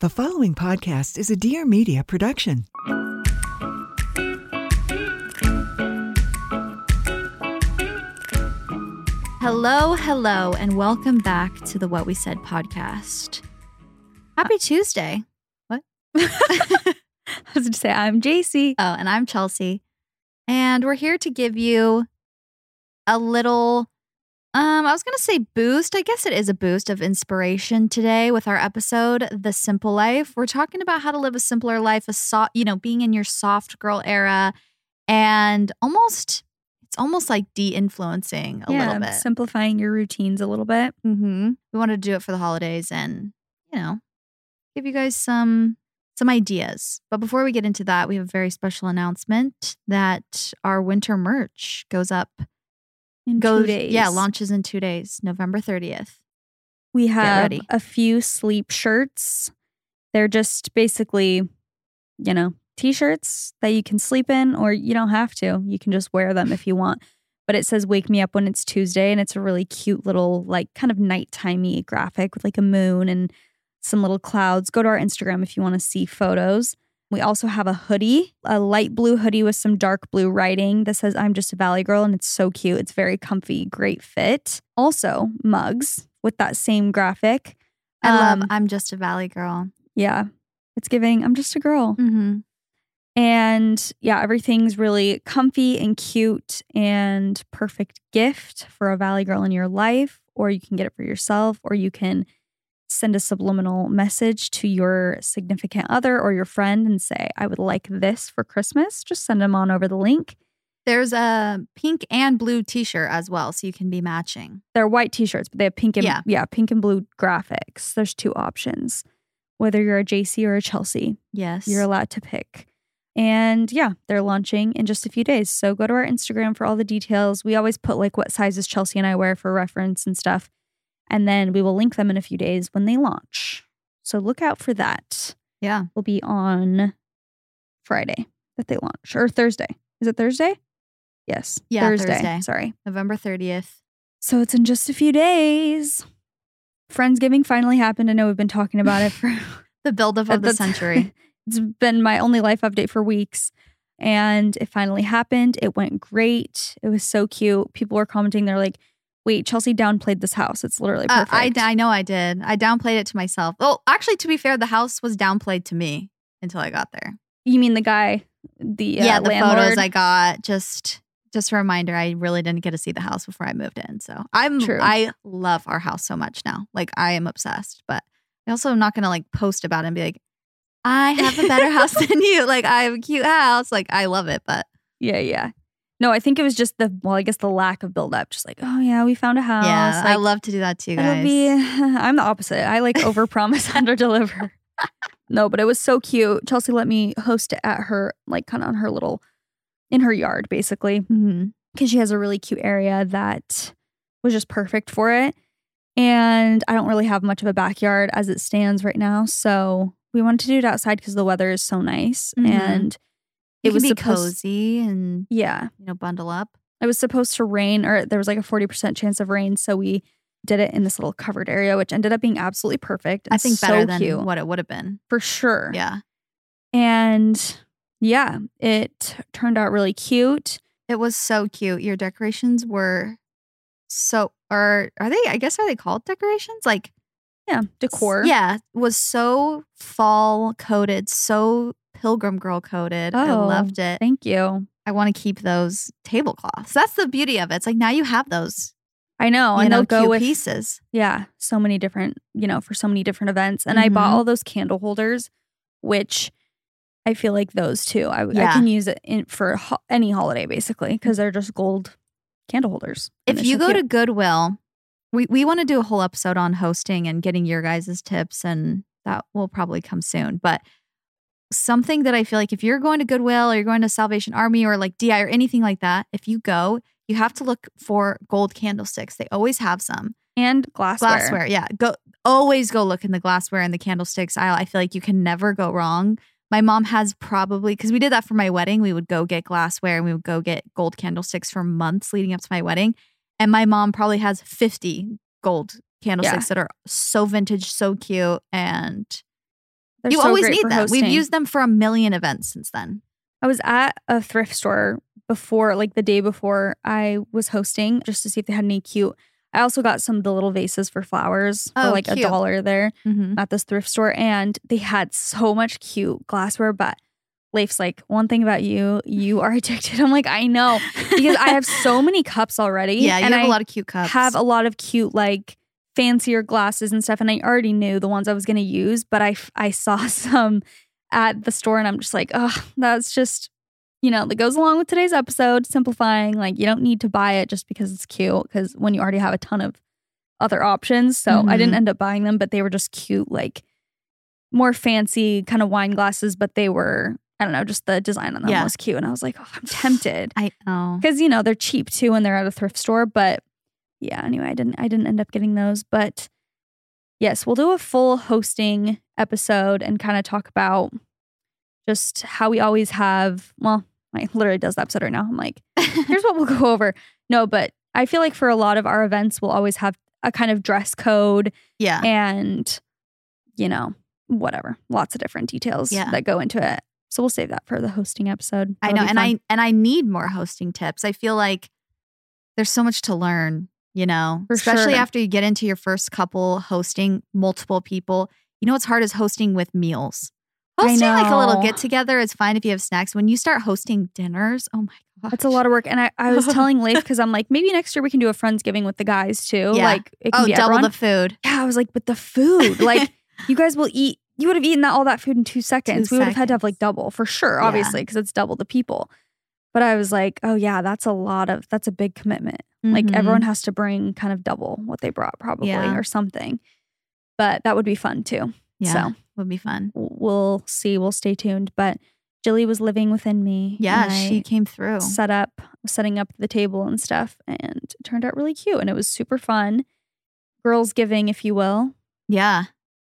The following podcast is a Dear Media production. Hello, hello, and welcome back to the What We Said podcast. Happy uh, Tuesday. What? I was going to say, I'm Jaci. Oh, and I'm Chelsey. And we're here to give you a little um I was going to say boost. I guess it is a boost of inspiration today with our episode The Simple Life. We're talking about how to live a simpler life, a soft, you know, being in your soft girl era and almost it's almost like de-influencing a yeah, little bit. simplifying your routines a little bit. Mm-hmm. We wanted to do it for the holidays and, you know, give you guys some some ideas. But before we get into that, we have a very special announcement that our winter merch goes up. In Goes two days. yeah, launches in two days, November thirtieth. We have a few sleep shirts. They're just basically, you know, t-shirts that you can sleep in, or you don't have to. You can just wear them if you want. But it says "Wake me up when it's Tuesday," and it's a really cute little, like, kind of nighttimey graphic with like a moon and some little clouds. Go to our Instagram if you want to see photos. We also have a hoodie, a light blue hoodie with some dark blue writing that says I'm just a valley girl and it's so cute. It's very comfy, great fit. Also, mugs with that same graphic. I love Um, I'm just a valley girl. Yeah. It's giving I'm just a girl. Mm-hmm. And yeah, everything's really comfy and cute and perfect gift for a valley girl in your life or you can get it for yourself or you can send a subliminal message to your significant other or your friend and say, I would like this for Christmas. Just send them on over the link. There's a pink and blue t-shirt as well, so you can be matching. They're white t-shirts, but they have pink and Yeah. yeah, pink and blue graphics. There's two options. Whether you're a Jaci or a Chelsey, Yes. you're allowed to pick. And yeah, they're launching in just a few days. So go to our Instagram for all the details. We always put like what sizes Chelsey and I wear for reference and stuff. And then we will link them in a few days when they launch. So look out for that. yeah. Will be on Friday that they launch or Thursday. Is it Thursday? Yes. Yeah, Thursday. Thursday. Sorry. November 30th. So it's in just a few days. Friendsgiving finally happened. I know we've been talking about it for The buildup of the century. it's been my only life update for weeks. And it finally happened. It went great. It was so cute. People were commenting. They're like, wait, Chelsey downplayed this house. It's literally Uh, perfect. I, I know I did. I downplayed it to myself. Oh, actually, to be fair, the house was downplayed to me until I got there. you mean the guy, the uh, yeah, the landlord? photos I got just just a reminder. I really didn't get to see the house before I moved in. So I'm True. I love our house so much now. Like I am obsessed. But I also am not gonna like post about it and be like, I have a better house than you. Like I have a cute house. Like I love it. But yeah, yeah. No, I think it was just the, well, I guess the lack of build up. Just like, oh, yeah, we found a house. yeah, I love to do that too, guys. be. I'm the opposite. I like over promise, under deliver. No, but it was so cute. Chelsey let me host it at her, like kind of on her little, in her yard, basically, because she has a really cute area that was just perfect for it. And I don't really have much of a backyard as it stands right now, so we wanted to do it outside because the weather is so nice, Mhm. and It was supposed. cozy and Yeah, you know bundle up. it was supposed to rain, or there was like a 40% chance of rain. So we did it in this little covered area, which ended up being absolutely perfect. I think so better than cute, what it would have been. for sure. Yeah. And yeah, it turned out really cute. It was so cute. Your decorations were so or are they I guess are they called decorations? Like Yeah, decor. Yeah, was so fall coated, so pilgrim girl coated. I Oh, loved it. Thank you. I want to keep those tablecloths. That's the beauty of it. It's like now you have those, I know. you and know, they'll go with pieces. yeah, so many different, you know, for so many different events. And I bought Mhm. all those candle holders, which I feel like those too. I, I can use it in, for ho- any holiday basically because they're just gold candle holders. If you so go cute. to Goodwill, we, we want to do a whole episode on hosting and getting your guys' tips, and that will probably come soon. But something that I feel like if you're going to Goodwill or you're going to Salvation Army or like DI or anything like that, if you go, you have to look for gold candlesticks. They always have some. and glassware. Glassware, yeah. Go always go look in the glassware and the candlesticks aisle. I feel like you can never go wrong. My mom has probably because we did that for my wedding. We would go get glassware and we would go get gold candlesticks for months leading up to my wedding. And my mom probably has 50 gold candlesticks that are so vintage, so cute. And They're you so always need for them. We've used them for a million events since then. I was at a thrift store before, like the day before I was hosting, just to see if they had any cute. I also got some of the little vases for flowers for Oh, like a dollar there Mm-hmm. at this thrift store, and they had so much cute glassware. But Leif's like, one thing about you, you are addicted. I'm like, I know because I have so many cups already. Yeah, you and have I a lot of cute cups. have a lot of cute like fancier glasses and stuff and I already knew the ones I was going to use but I I saw some at the store and I'm just like oh that's just you know that goes along with today's episode simplifying like you don't need to buy it just because it's cute because when you already have a ton of other options so I didn't Mhm. end up buying them but they were just cute like more fancy kind of wine glasses but they were I don't know just the design on them Yeah. was cute and I was like oh I'm tempted I know. because you know they're cheap too when they're at a thrift store but yeah anyway i didn't i didn't end up getting those but yes we'll do a full hosting episode and kind of talk about just how we always have well i literally does the episode right now i'm like here's what we'll go over no but i feel like for a lot of our events we'll always have a kind of dress code yeah. and you know whatever lots of different details Yeah. that go into it so we'll save that for the hosting episode I That'll know, and fun. I and I need more hosting tips. I feel like there's so much to learn, you know, For especially sure. after you get into your first couple hosting multiple people. You know what's hard is hosting with meals. Hosting like a little get together is fine if you have snacks. When you start hosting dinners, oh my god, That's a lot of work. And I, I was telling Leif because I'm like, maybe next year we can do a Friendsgiving with the guys too. Yeah. Like, it can Oh, be double everyone. the food. Yeah, I was like, but the food, like, you guys will eat. You would have eaten that all that food in two seconds. Two we would have had to have like double for sure, obviously, because it's double the people. But I was like, oh yeah, that's a lot of that's a big commitment. Like Mhm. everyone has to bring kind of double what they brought, probably Yeah. or something. But that would be fun too. yeah, So would be fun. we'll see. We'll stay tuned. But Jilly was living within me. Yeah, she came through. set up setting up the table and stuff and it turned out really cute and it was super fun girls giving if you will Yeah,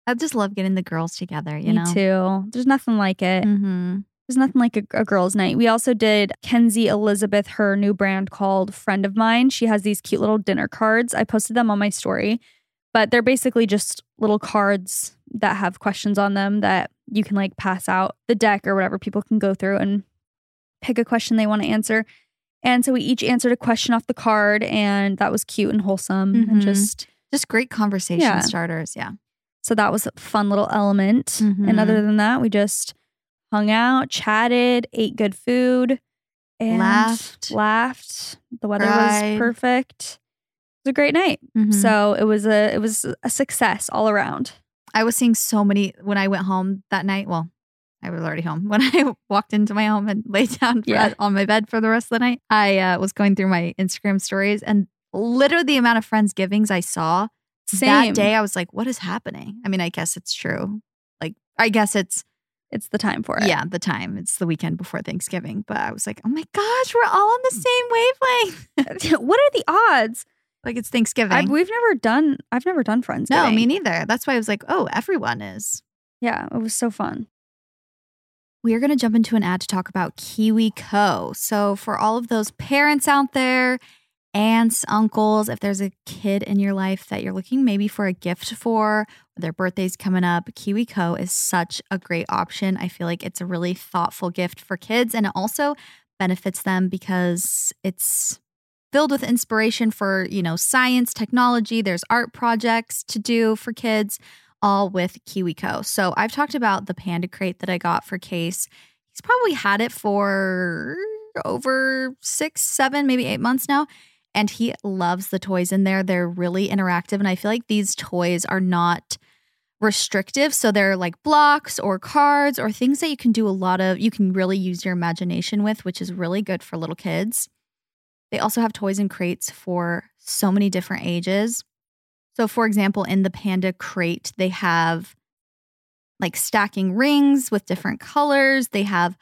I just love getting the girls together. You me know, too there's nothing like it Mm-hmm. There's nothing like a, a girls night we also did kenzie elizabeth her new brand called friend of mine she has these cute little dinner cards i posted them on my story but they're basically just little cards that have questions on them that you can like pass out the deck or whatever people can go through and pick a question they want to answer and so we each answered a question off the card and that was cute and wholesome Mhm. and just Just great conversation Yeah. starters. Yeah. so that was a fun little element. Mhm. And other than that, we just hung out, chatted, ate good food, and Laughed. Laughed. The weather Cried. was perfect. It was a great night. Mhm. So it was a it was a success all around. I was seeing so many when I went home that night. Well, I was already home when I walked into my home and laid down Yeah. on my bed for the rest of the night. I uh, was going through my Instagram stories and literally the amount of friends givings I saw Same that day. I was like, "What is happening?" I mean, I guess it's true. Like, I guess it's It's the time for it. yeah, the time. It's the weekend before Thanksgiving. But I was like, "Oh my gosh, we're all on the mm. same wavelength." what are the odds? like it's Thanksgiving. I've, we've never done. I've never done friends. no, me neither. That's why I was like, "Oh, everyone is." Yeah, it was so fun. we are going to jump into an ad to talk about KiwiCo. So, for all of those parents out there, aunts, uncles, if there's a kid in your life that you're looking maybe for a gift for, their birthday's coming up, KiwiCo. is such a great option. I feel like it's a really thoughtful gift for kids and it also benefits them because it's filled with inspiration for, you know, science, technology, there's art projects to do for kids all with KiwiCo. So I've talked about the panda crate that I got for Case. He's probably had it for over six, seven, maybe eight months now. And he loves the toys in there. They're really interactive. And I feel like these toys are not restrictive. So they're like blocks or cards or things that you can do a lot of, you can really use your imagination with, which is really good for little kids. They also have toys and crates for so many different ages. So, for example, in the Panda crate, they have like stacking rings with different colors. They have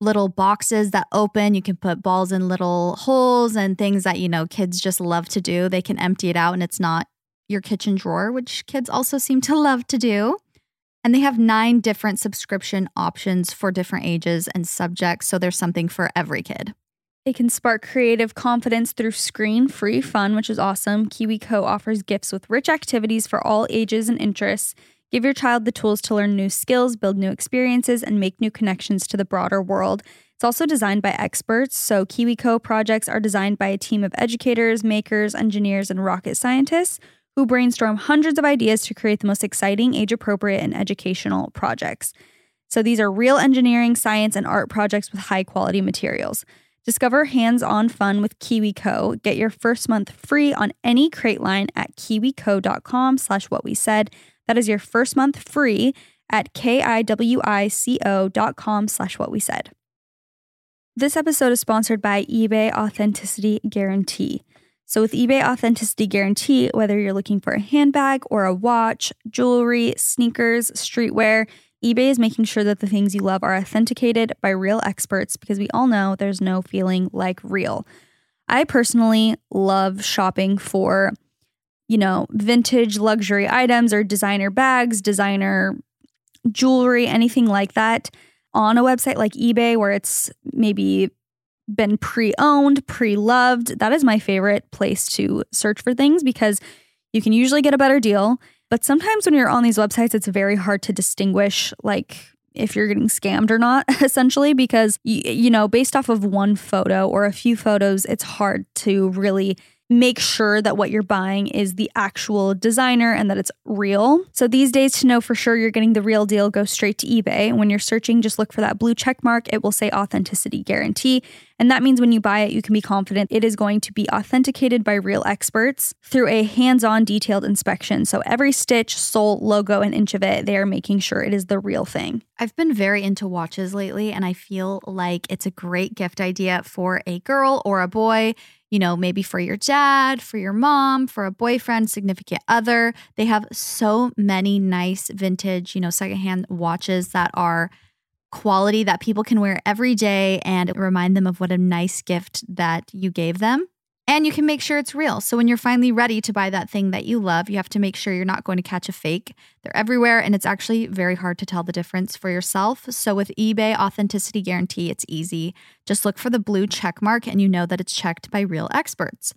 little boxes that open. You can put balls in little holes and things that, you know, kids just love to do. They can empty it out and it's not your kitchen drawer, which kids also seem to love to do. And they have nine different subscription options for different ages and subjects. So there's something for every kid. It can spark creative confidence through screen free fun, which is awesome. KiwiCo offers gifts with rich activities for all ages and interests, Give your child the tools to learn new skills, build new experiences, and make new connections to the broader world. It's also designed by experts, so KiwiCo projects are designed by a team of educators, makers, engineers, and rocket scientists who brainstorm hundreds of ideas to create the most exciting, age appropriate, and educational projects. So these are real engineering, science, and art projects with high quality materials. Discover hands-on fun with KiwiCo. Get your first month free on any crate line at kiwico.com slash what we said. That is your first month free at K-I-W-I-C-O dot com slash what we said. This episode is sponsored by eBay Authenticity Guarantee. So, with eBay Authenticity Guarantee, whether you're looking for a handbag or a watch, jewelry, sneakers, streetwear, eBay is making sure that the things you love are authenticated by real experts because we all know there's no feeling like real. I personally love shopping for, you know, vintage luxury items or designer bags, designer jewelry, anything like that on a website like eBay where it's maybe been pre owned, pre loved. That is my favorite place to search for things because you can usually get a better deal. But sometimes when you're on these websites, it's very hard to distinguish, like, if you're getting scammed or not, essentially, because, you, you know, based off of one photo or a few photos, it's hard to really make sure that what you're buying is the actual designer and that it's real. So these days to know for sure you're getting the real deal, go straight to eBay. When you're searching, just look for that blue check mark. It will say authenticity guarantee. And that means when you buy it, you can be confident it is going to be authenticated by real experts through a hands-on detailed inspection. So every stitch, sole, logo, and inch of it, they are making sure it is the real thing. I've been very into watches lately, and I feel like it's a great gift idea for a girl or a boy you know, maybe for your dad, for your mom, for a boyfriend, significant other. They have so many nice vintage, you know, secondhand watches that are quality that people can wear every day and remind them of what a nice gift that you gave them. And you can make sure it's real. So when you're finally ready to buy that thing that you love, you have to make sure you're not going to catch a fake. They're everywhere and it's actually very hard to tell the difference for yourself. So with eBay Authenticity Guarantee, it's easy. Just look for the blue check mark and you know that it's checked by real experts.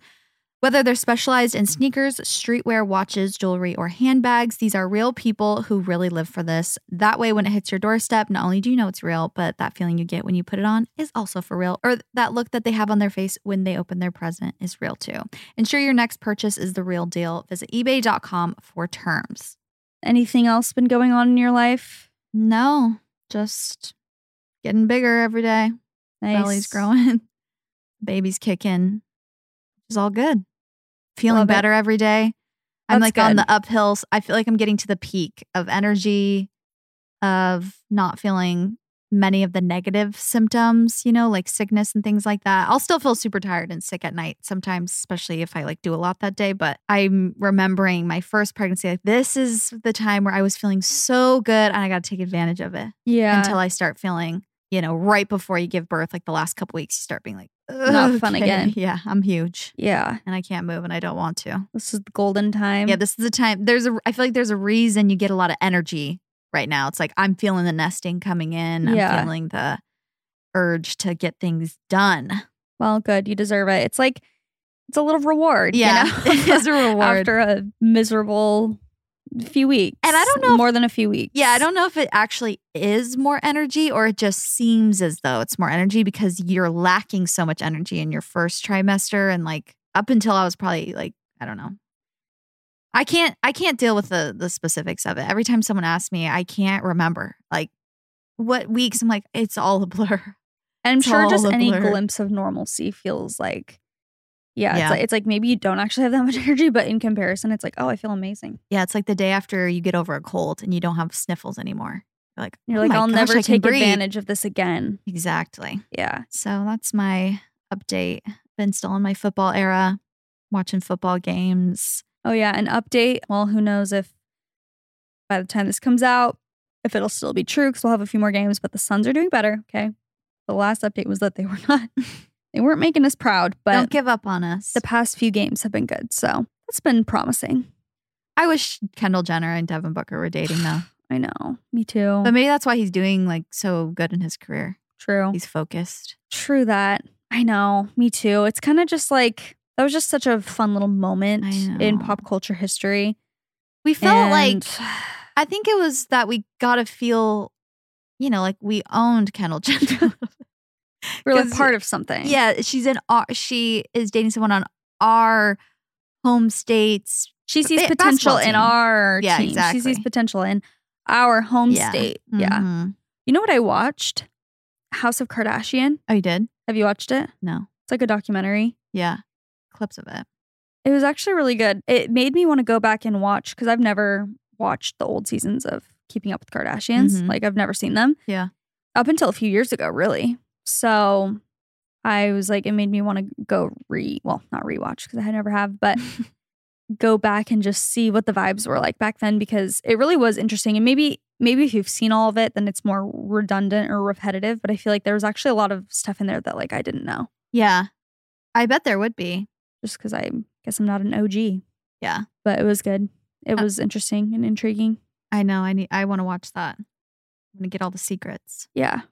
Whether they're specialized in sneakers, streetwear, watches, jewelry, or handbags, these are real people who really live for this. That way, when it hits your doorstep, not only do you know it's real, but that feeling you get when you put it on is also for real. Or that look that they have on their face when they open their present is real too. Ensure your next purchase is the real deal. Visit eBay.com for terms. Anything else been going on in your life? No, just getting bigger every day. Nice. Belly's growing, baby's kicking. It's all good. Feeling Love it. better every day. I'm That's like on the uphills. I feel like I'm getting to the peak of energy, of not feeling many of the negative symptoms, you know, like sickness and things like that. I'll still feel super tired and sick at night sometimes, especially if I like do a lot that day. But I'm remembering my first pregnancy. Like, this is the time where I was feeling so good and I got to take advantage of it Yeah. until I start feeling, you know, right before you give birth, like the last couple weeks, you start being like, Not fun "Okay, again." Yeah, I'm huge yeah. and I can't move and I don't want to. This is the golden time. Yeah, this is the time. There's a. I feel like there's a reason you get a lot of energy right now. It's like I'm feeling the nesting coming in. I'm Yeah. feeling the urge to get things done. Well, good. You deserve it. It's like it's a little reward. you Yeah, know? it is a reward. after a miserable few weeks. And I don't know if- more than a few weeks. Yeah, I don't know if it actually is more energy or it just seems as though it's more energy because you're lacking so much energy in your first trimester and like up until I was probably like I don't know. I can't I can't deal with the the specifics of it. Every time someone asks me, I can't remember like what weeks. I'm like it's all a blur. And I'm It's sure just any glimpse of normalcy feels like, yeah, Yeah. It's, like, it's like maybe you don't actually have that much energy, but in comparison, it's like, oh, I feel amazing. Yeah, it's like the day after you get over a cold and you don't have sniffles anymore. You're like You're "Oh like, I'll gosh, never take breathe." advantage of this again. Exactly. Yeah. So that's my update. Been still in my football era, watching football games. Oh, yeah. An update. Well, who knows if by the time this comes out, if it'll still be true because we'll have a few more games, but the Suns are doing better. Okay. The last update was that they were not, they weren't making us proud, but Don't give up on us. the past few games have been good. So that's been promising. I wish Kendall Jenner and Devin Booker were dating though. I know. Me too. But maybe that's why he's doing like so good in his career. True. He's focused. True that. I know. Me too. It's kind of just like that was just such a fun little moment in pop culture history. We felt like I think it was that we got to feel, you know, like we owned Kendall Jenner. We're like part of something. yeah, she's in our, she is dating someone on our home states. She sees ba- potential in our Yeah, team. She sees potential in our home Yeah. state. Yeah. Mhm. You know what I watched? House of Kardashian. Oh, you did? Have you watched it? No. It's like a documentary. Yeah. Clips of it. It was actually really good. It made me want to go back and watch because I've never watched the old seasons of Keeping Up with Kardashians. Mhm. Like I've never seen them. Yeah. Up until a few years ago, really. So I was like, it made me want to go re well, not rewatch because I never have, but go back and just see what the vibes were like back then because it really was interesting. And maybe maybe if you've seen all of it, then it's more redundant or repetitive. But I feel like there was actually a lot of stuff in there that like I didn't know. Yeah. I bet there would be. Just because I guess I'm not an OG. Yeah. But it was good. It Uh, was interesting and intriguing. I know. I need, I want to watch that. I'm to get all the secrets. Yeah.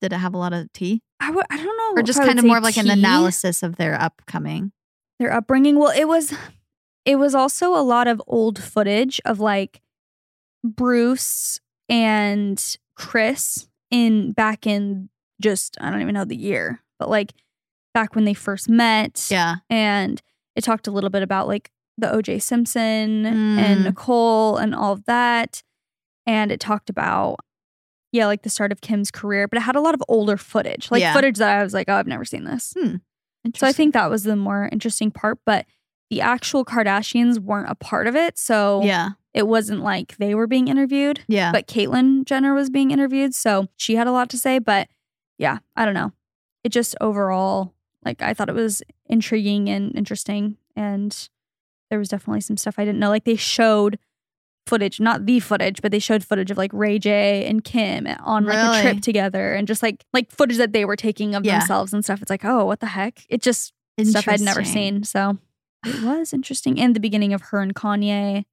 Did it have a lot of tea? I w- I don't know. Or just kind of more of like an analysis of their upcoming? their upbringing. Well, it was it was also a lot of old footage of like Bruce and Kris in back in just I don't even know the year, but like back when they first met. Yeah. And it talked a little bit about like the OJ Simpson Mm. and Nicole and all of that. And it talked about yeah, like the start of Kim's career, but it had a lot of older footage. Like Yeah. footage that I was like, oh, I've never seen this. Hmm. So I Interesting. think that was the more interesting part, but the actual Kardashians weren't a part of it. So Yeah. it wasn't like they were being interviewed, Yeah. but Caitlyn Jenner was being interviewed. So she had a lot to say. But yeah, I don't know. It just overall, like, I thought it was intriguing and interesting. And there was definitely some stuff I didn't know. Like, they showed footage, not the footage, but they showed footage of like Ray J and Kim on like a trip together and just like like footage that they were taking of Yeah. themselves and stuff. It's like, oh, what the heck? It just stuff I'd never seen. So it was interesting. And the beginning of her and Kanye,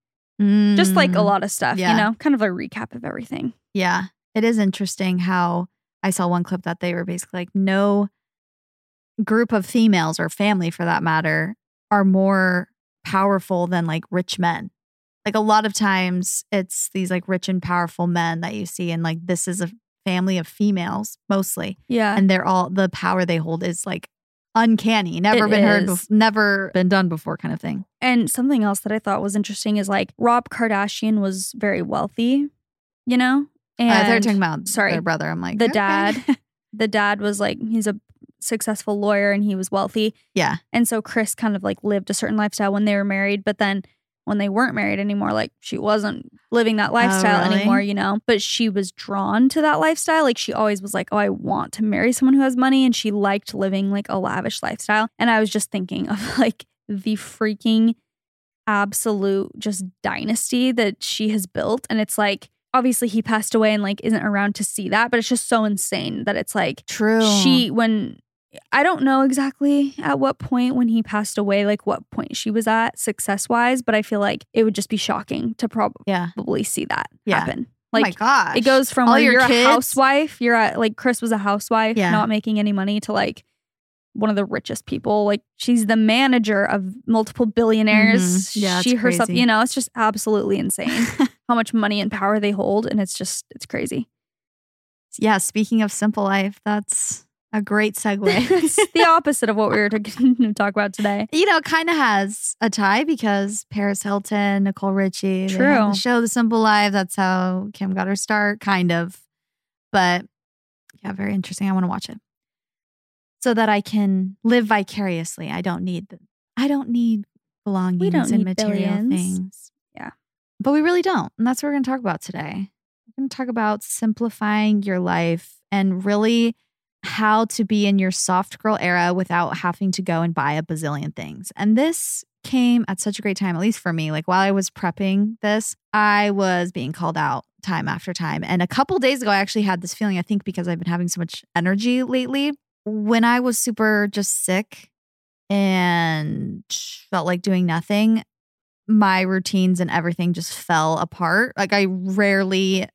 just like a Mm. lot of stuff, Yeah. you know, kind of a recap of everything. Yeah. It is interesting how I saw one clip that they were basically like, no group of females or family for that matter are more powerful than like rich men. Like a lot of times it's these like rich and powerful men that you see, and like this is a family of females mostly. Yeah. And they're all the power they hold is like uncanny, never It been heard, bef- never been done before, kind of thing. And something else that I thought was interesting is like Rob Kardashian was very wealthy, you know? And uh, they're talking about sorry, their brother. I'm like the okay. dad. the dad was like, he's a successful lawyer and he was wealthy. yeah, And so Kris kind of like lived a certain lifestyle when they were married, but then when they weren't married anymore, like she wasn't living that lifestyle Oh, really? anymore, you know? But she was drawn to that lifestyle. Like she always was like, oh, I want to marry someone who has money. And she liked living like a lavish lifestyle. And I was just thinking of like the freaking absolute just dynasty that she has built. And it's like, obviously he passed away and like isn't around to see that, but it's just so insane that it's like, true. she when I don't know exactly at what point when he passed away, like what point she was at success wise, but I feel like it would just be shocking to probably yeah. see that Yeah. happen. oh my Like gosh, it goes from All where your you're kids? a housewife, you're at like Kris was a housewife, Yeah. not making any money, to like one of the richest people. Like she's the manager of multiple billionaires. Mhm. Yeah, she herself, crazy. you know, it's just absolutely insane how much money and power they hold, and it's just it's crazy. yeah, speaking of simple life, that's a great segue. it's the opposite of what we were going to talk about today. you know, kind of has a tie because Paris Hilton, Nicole Richie, True. the show The Simple Life. That's how Kim got her start, kind of. But yeah, very interesting. I want to watch it so that I can live vicariously. I don't need the, I don't need belongings don't and need material billions. things. Yeah. but we really don't, and that's what we're going to talk about today. We're going to talk about simplifying your life and really how to be in your soft girl era without having to go and buy a bazillion things. And this came at such a great time, at least for me. Like while I was prepping this, I was being called out time after time. And a couple days ago, I actually had this feeling, I think because I've been having so much energy lately. When I was super just sick and felt like doing nothing, my routines and everything just fell apart. Like I rarely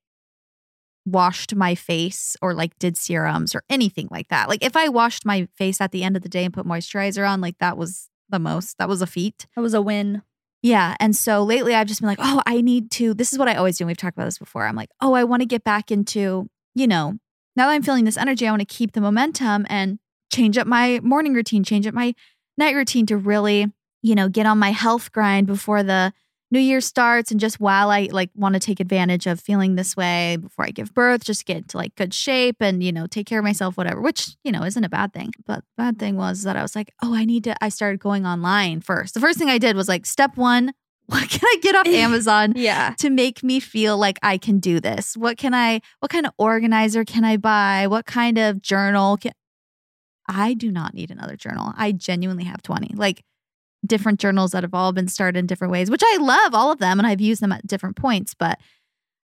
washed my face or like did serums or anything like that. Like if I washed my face at the end of the day and put moisturizer on, like that was the most. That was a feat. That was a win. Yeah. And so lately I've just been like, oh, I need to. This is what I always do. We've talked about this before. I'm like, oh, I want to get back into, you know, now that I'm feeling this energy, I want to keep the momentum and change up my morning routine, change up my night routine to really, you know, get on my health grind before the new year starts and just while I like want to take advantage of feeling this way before I give birth, just get into like good shape and, you know, take care of myself, whatever, which, you know, isn't a bad thing. But bad thing was that I was like, oh, I need to, I started going online first. The first thing I did was like, step one, what can I get off Amazon Yeah. to make me feel like I can do this? What can I, what kind of organizer can I buy? What kind of journal can, I do not need another journal. I genuinely have 20. Like, different journals that have all been started in different ways, which I love all of them and I've used them at different points. But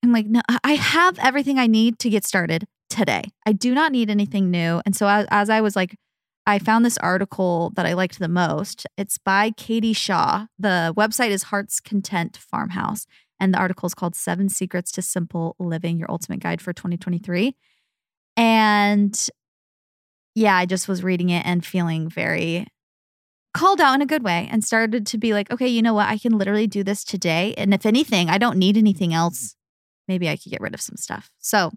I'm like, no, I have everything I need to get started today. I do not need anything new. And so as, as I was like, I found this article that I liked the most. It's by Katie Shaw. The website is Heart's Content Farmhouse. And the article is called Seven Secrets to Simple Living Your Ultimate Guide for 2023. And yeah, I just was reading it and feeling very called out in a good way and started to be like, okay, you know what? I can literally do this today. And if anything, I don't need anything else. Maybe I could get rid of some stuff. So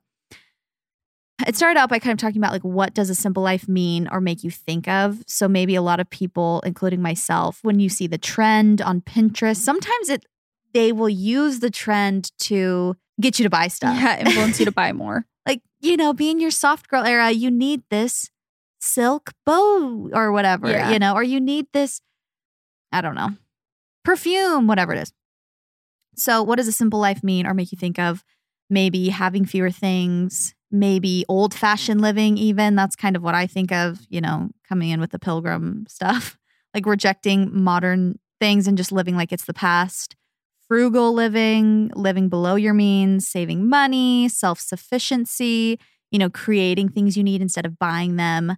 it started out by kind of talking about like what does a simple life mean or make you think of. So maybe a lot of people, including myself, when you see the trend on Pinterest, sometimes it they will use the trend to get you to buy stuff. Yeah. Influence you to buy more. Like, you know, being your soft girl era, you need this silk bow or whatever, Yeah. you know, or you need this, I don't know, perfume, whatever it is. So, what does a simple life mean or make you think of? Maybe having fewer things, maybe old fashioned living, even. That's kind of what I think of, you know, coming in with the pilgrim stuff, like rejecting modern things and just living like it's the past. Frugal living, living below your means, saving money, self sufficiency, you know, creating things you need instead of buying them.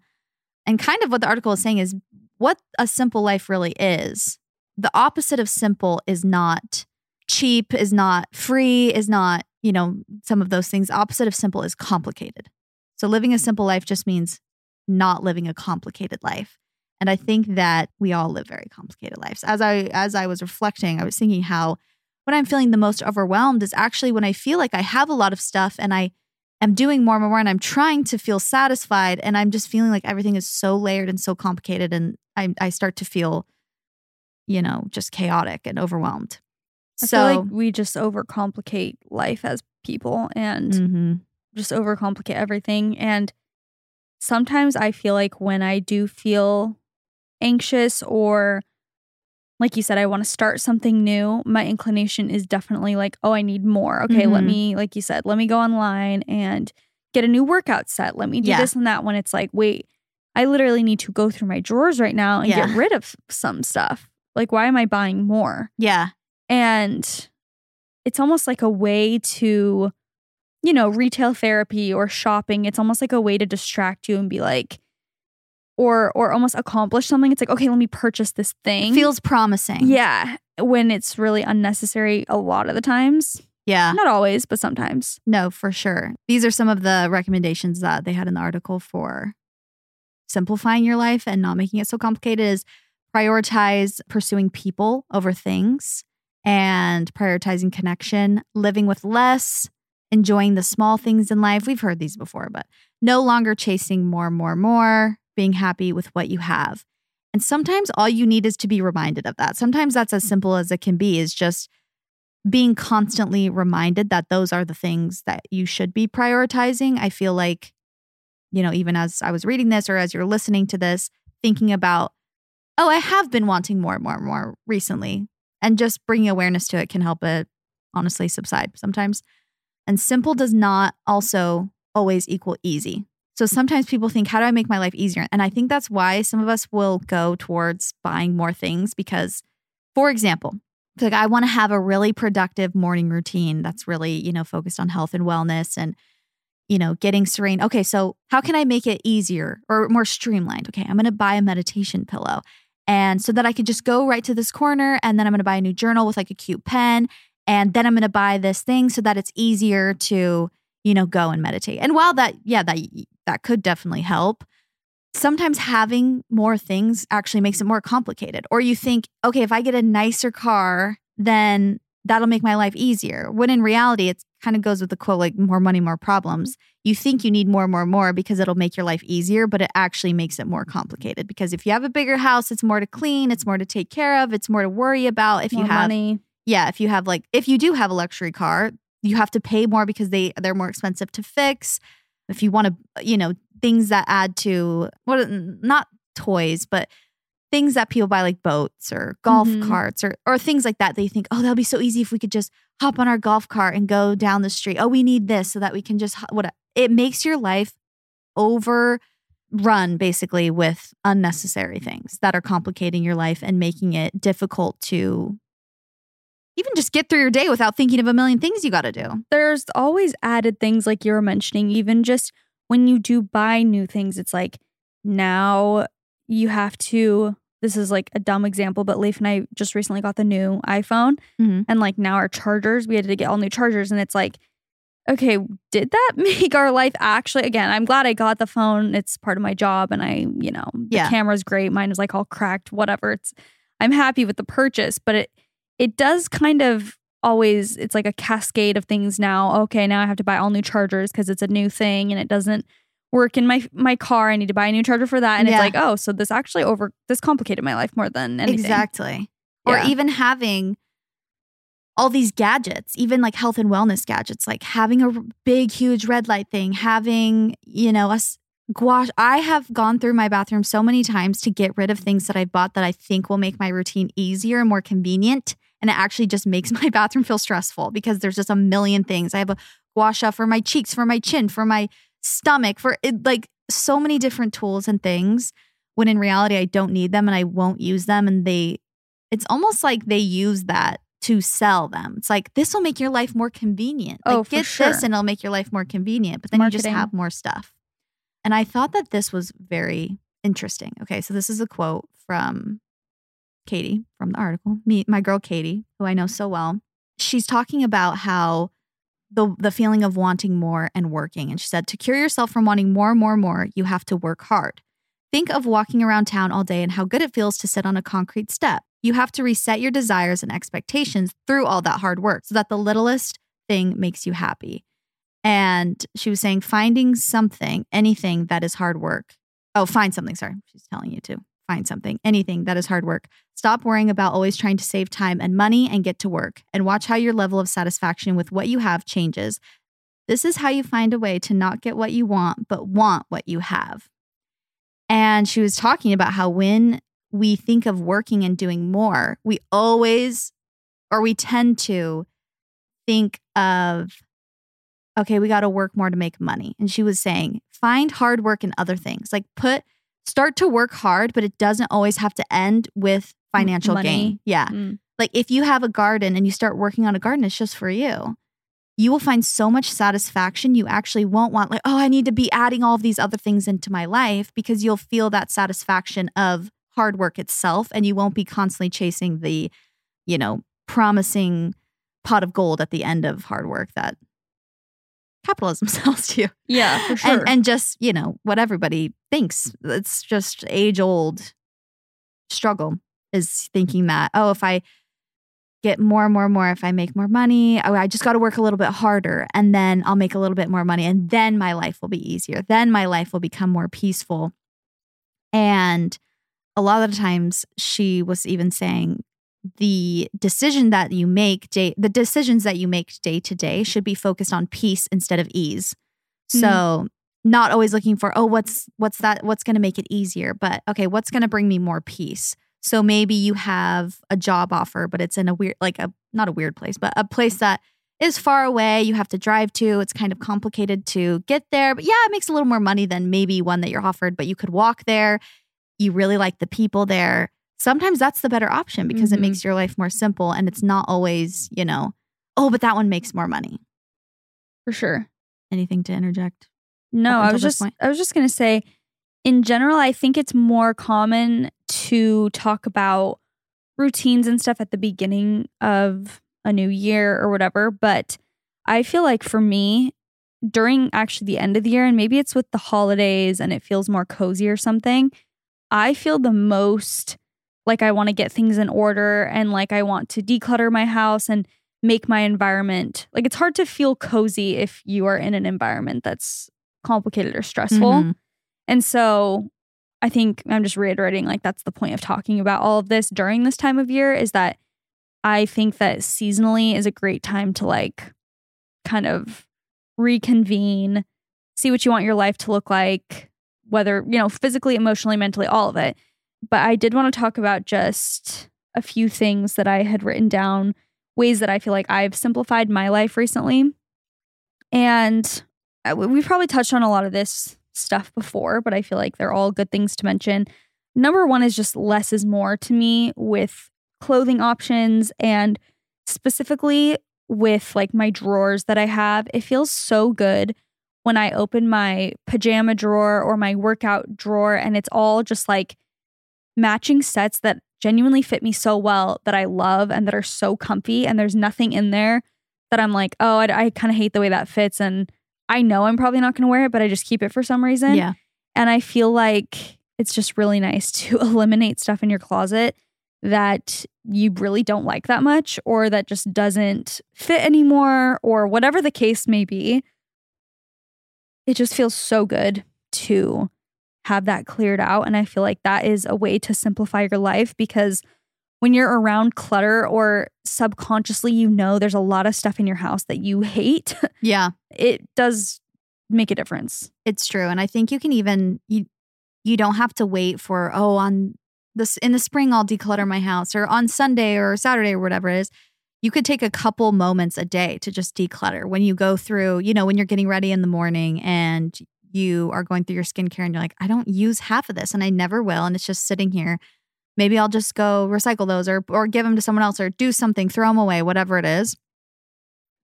And kind of what the article is saying is what a simple life really is. The opposite of simple is not cheap, is not free, is not, you know, some of those things. Opposite of simple is complicated. So living a simple life just means not living a complicated life. And I think that we all live very complicated lives. As I as I was reflecting, I was thinking how when I'm feeling the most overwhelmed is actually when I feel like I have a lot of stuff and I am doing more and more and I'm trying to feel satisfied and I'm just feeling like everything is so layered and so complicated and I I start to feel you know just chaotic and overwhelmed. I so feel like we just overcomplicate life as people and Mhm. just overcomplicate everything. And sometimes I feel like when I do feel anxious or like you said, I want to start something new, my inclination is definitely like, oh, I need more. Okay, let Mhm. me, like you said, let me go online and get a new workout set. Let me do Yeah. this and that when it's like, wait, I literally need to go through my drawers right now and Yeah. get rid of some stuff. Like, why am I buying more? yeah. And it's almost like a way to, you know, retail therapy or shopping. It's almost like a way to distract you and be like, or or almost accomplish something. It's like, okay, let me purchase this thing. Feels promising. yeah, when it's really unnecessary a lot of the times. Yeah. Not always, but sometimes. No, for sure. These are some of the recommendations that they had in the article for simplifying your life and not making it so complicated is prioritize pursuing people over things and prioritizing connection, living with less, enjoying the small things in life. We've heard these before, but no longer chasing more, more, more, being happy with what you have. And sometimes all you need is to be reminded of that. Sometimes that's as simple as it can be, is just being constantly reminded that those are the things that you should be prioritizing. I feel like, you know, even as I was reading this or as you're listening to this, thinking about, oh, I have been wanting more and more and more recently. And just bringing awareness to it can help it honestly subside sometimes. And simple does not also always equal easy. So sometimes people think, how do I make my life easier? And I think that's why some of us will go towards buying more things because, for example, like I want to have a really productive morning routine that's really, you know, focused on health and wellness and, you know, getting serene. Okay, so how can I make it easier or more streamlined? Okay, I'm going to buy a meditation pillow. And so that I could just go right to this corner and then I'm going to buy a new journal with like a cute pen. And then I'm going to buy this thing so that it's easier to, you know, go and meditate. And while that, yeah, that that could definitely help. sometimes having more things actually makes it more complicated. Or you think, okay, if I get a nicer car, then that'll make my life easier. When in reality, it kind of goes with the quote like more money, more problems. You think you need more, more, more because it'll make your life easier, but it actually makes it more complicated. Because if you have a bigger house, it's more to clean, it's more to take care of, it's more to worry about. If More you have money. yeah, if you have like if you do have a luxury car, you have to pay more because they they're more expensive to fix. If you want to, you know, things that add to what not toys, but things that people buy like boats or golf Mhm. carts or or things like that. They think, "Oh, that'll be so easy if we could just hop on our golf cart and go down the street. Oh, we need this so that we can just what it makes your life overrun basically with unnecessary things that are complicating your life and making it difficult to even just get through your day without thinking of a million things you got to do. There's always added things like you were mentioning, even just when you do buy new things, it's like now you have to. This is like a dumb example, but Leif and I just recently got the new iPhone. Mhm. And like now our chargers, we had to get all new chargers. And it's like, okay, did that make our life actually? Again, I'm glad I got the phone. It's part of my job. And I, you know, the Yeah. camera's great. Mine is like all cracked, whatever. It's, I'm happy with the purchase, but it, it does kind of always, it's like a cascade of things now. Okay, now I have to buy all new chargers because it's a new thing and it doesn't work in my my car. I need to buy a new charger for that. And Yeah. it's like, oh, so this actually over, this complicated my life more than anything. Exactly. Or even having all these gadgets, even like health and wellness gadgets, like having a big, huge red light thing, having, you know, us gua sha. I have gone through my bathroom so many times to get rid of things that I've bought that I think will make my routine easier and more convenient. And it actually just makes my bathroom feel stressful because there's just a million things. I have a gua sha for my cheeks, for my chin, for my stomach, for it, like so many different tools and things when in reality I don't need them and I won't use them and they it's almost like they use that to sell them. It's like this will make your life more convenient. Oh, like Oh, get sure. this and it'll make your life more convenient, but then you just have more stuff. And I thought that this was very interesting. Okay, so this is a quote from Katie from the article. Me my girl Katie, who I know so well. She's talking about how the the feeling of wanting more and working. And she said, to cure yourself from wanting more, more, more, you have to work hard. Think of walking around town all day and how good it feels to sit on a concrete step. You have to reset your desires and expectations through all that hard work so that the littlest thing makes you happy. And she was saying, finding something, anything that is hard work. Oh, find something. Sorry. She's telling you to find something, anything that is hard work. Stop worrying about always trying to save time and money and get to work. And watch how your level of satisfaction with what you have changes. This is how you find a way to not get what you want, but want what you have. And she was talking about how when we think of working and doing more, we always, or we tend to think of, okay, we got to work more to make money. And she was saying, find hard work in other things. Like put, start to work hard, but it doesn't always have to end with financial money. gain. Yeah. Mm. Like if you have a garden and you start working on a garden, it's just for you. You will find so much satisfaction. You actually won't want, like, oh, I need to be adding all of these other things into my life because you'll feel that satisfaction of hard work itself. And you won't be constantly chasing the, you know, promising pot of gold at the end of hard work that capitalism sells to you. Yeah, for sure. and and just you know what everybody thinks. It's just age old struggle is thinking that oh if i get more and more and more if i make more money oh, i just got to work a little bit harder and then i'll make a little bit more money and then my life will be easier. Then my life will become more peaceful. And a lot of the times she was even saying the decision that you make day the decisions that you make day to day should be focused on peace instead of ease. So mm. not always looking for oh what's what's that what's going to make it easier? but okay what's going to bring me more peace? So maybe you have a job offer but it's in a weird like a not a weird place but a place that is far away you have to drive to it's kind of complicated to get there but yeah it makes a little more money than maybe one that you're offered but you could walk there. You really like the people there sometimes that's the better option because it Mhm. makes your life more simple and it's not always you know oh but that one makes more money for sure. anything to interject No, I was just point? I was just gonna say, in general, I think it's more common to talk about routines and stuff at the beginning of a new year or whatever. But I feel like for me, during actually the end of the year, and maybe it's with the holidays and it feels more cozy or something, I feel the most like I want to get things in order and like I want to declutter my house and make my environment like it's hard to feel cozy if you are in an environment that's complicated or stressful. Mhm. And so I think I'm just reiterating like that's the point of talking about all of this during this time of year is that I think that seasonally is a great time to like kind of reconvene, see what you want your life to look like, whether, you know, physically, emotionally, mentally, all of it. But I did want to talk about just a few things that I had written down, ways that I feel like I've simplified my life recently. And uh, we've probably touched on a lot of this stuff before, but I feel like they're all good things to mention. Number one is just less is more to me with clothing options and specifically with like my drawers that I have. It feels so good when I open my pajama drawer or my workout drawer and it's all just like matching sets that genuinely fit me so well that I love and that are so comfy. And there's nothing in there that I'm like, oh, I, I kind of hate the way that fits. And I know I'm probably not going to wear it, but I just keep it for some reason. Yeah. And I feel like it's just really nice to eliminate stuff in your closet that you really don't like that much or that just doesn't fit anymore or whatever the case may be. It just feels so good to have that cleared out. And I feel like that is a way to simplify your life because when you're around clutter or subconsciously you know there's a lot of stuff in your house that you hate, Yeah. it does make a difference. It's true. And I think you can even you you don't have to wait for, oh, on this in the spring I'll declutter my house or on Sunday or Saturday or whatever it is. You could take a couple moments a day to just declutter when you go through, you know, when you're getting ready in the morning and you are going through your skincare and you're like, I don't use half of this and I never will. And it's just sitting here. Maybe I'll just go recycle those or or give them to someone else or do something, throw them away, whatever it is.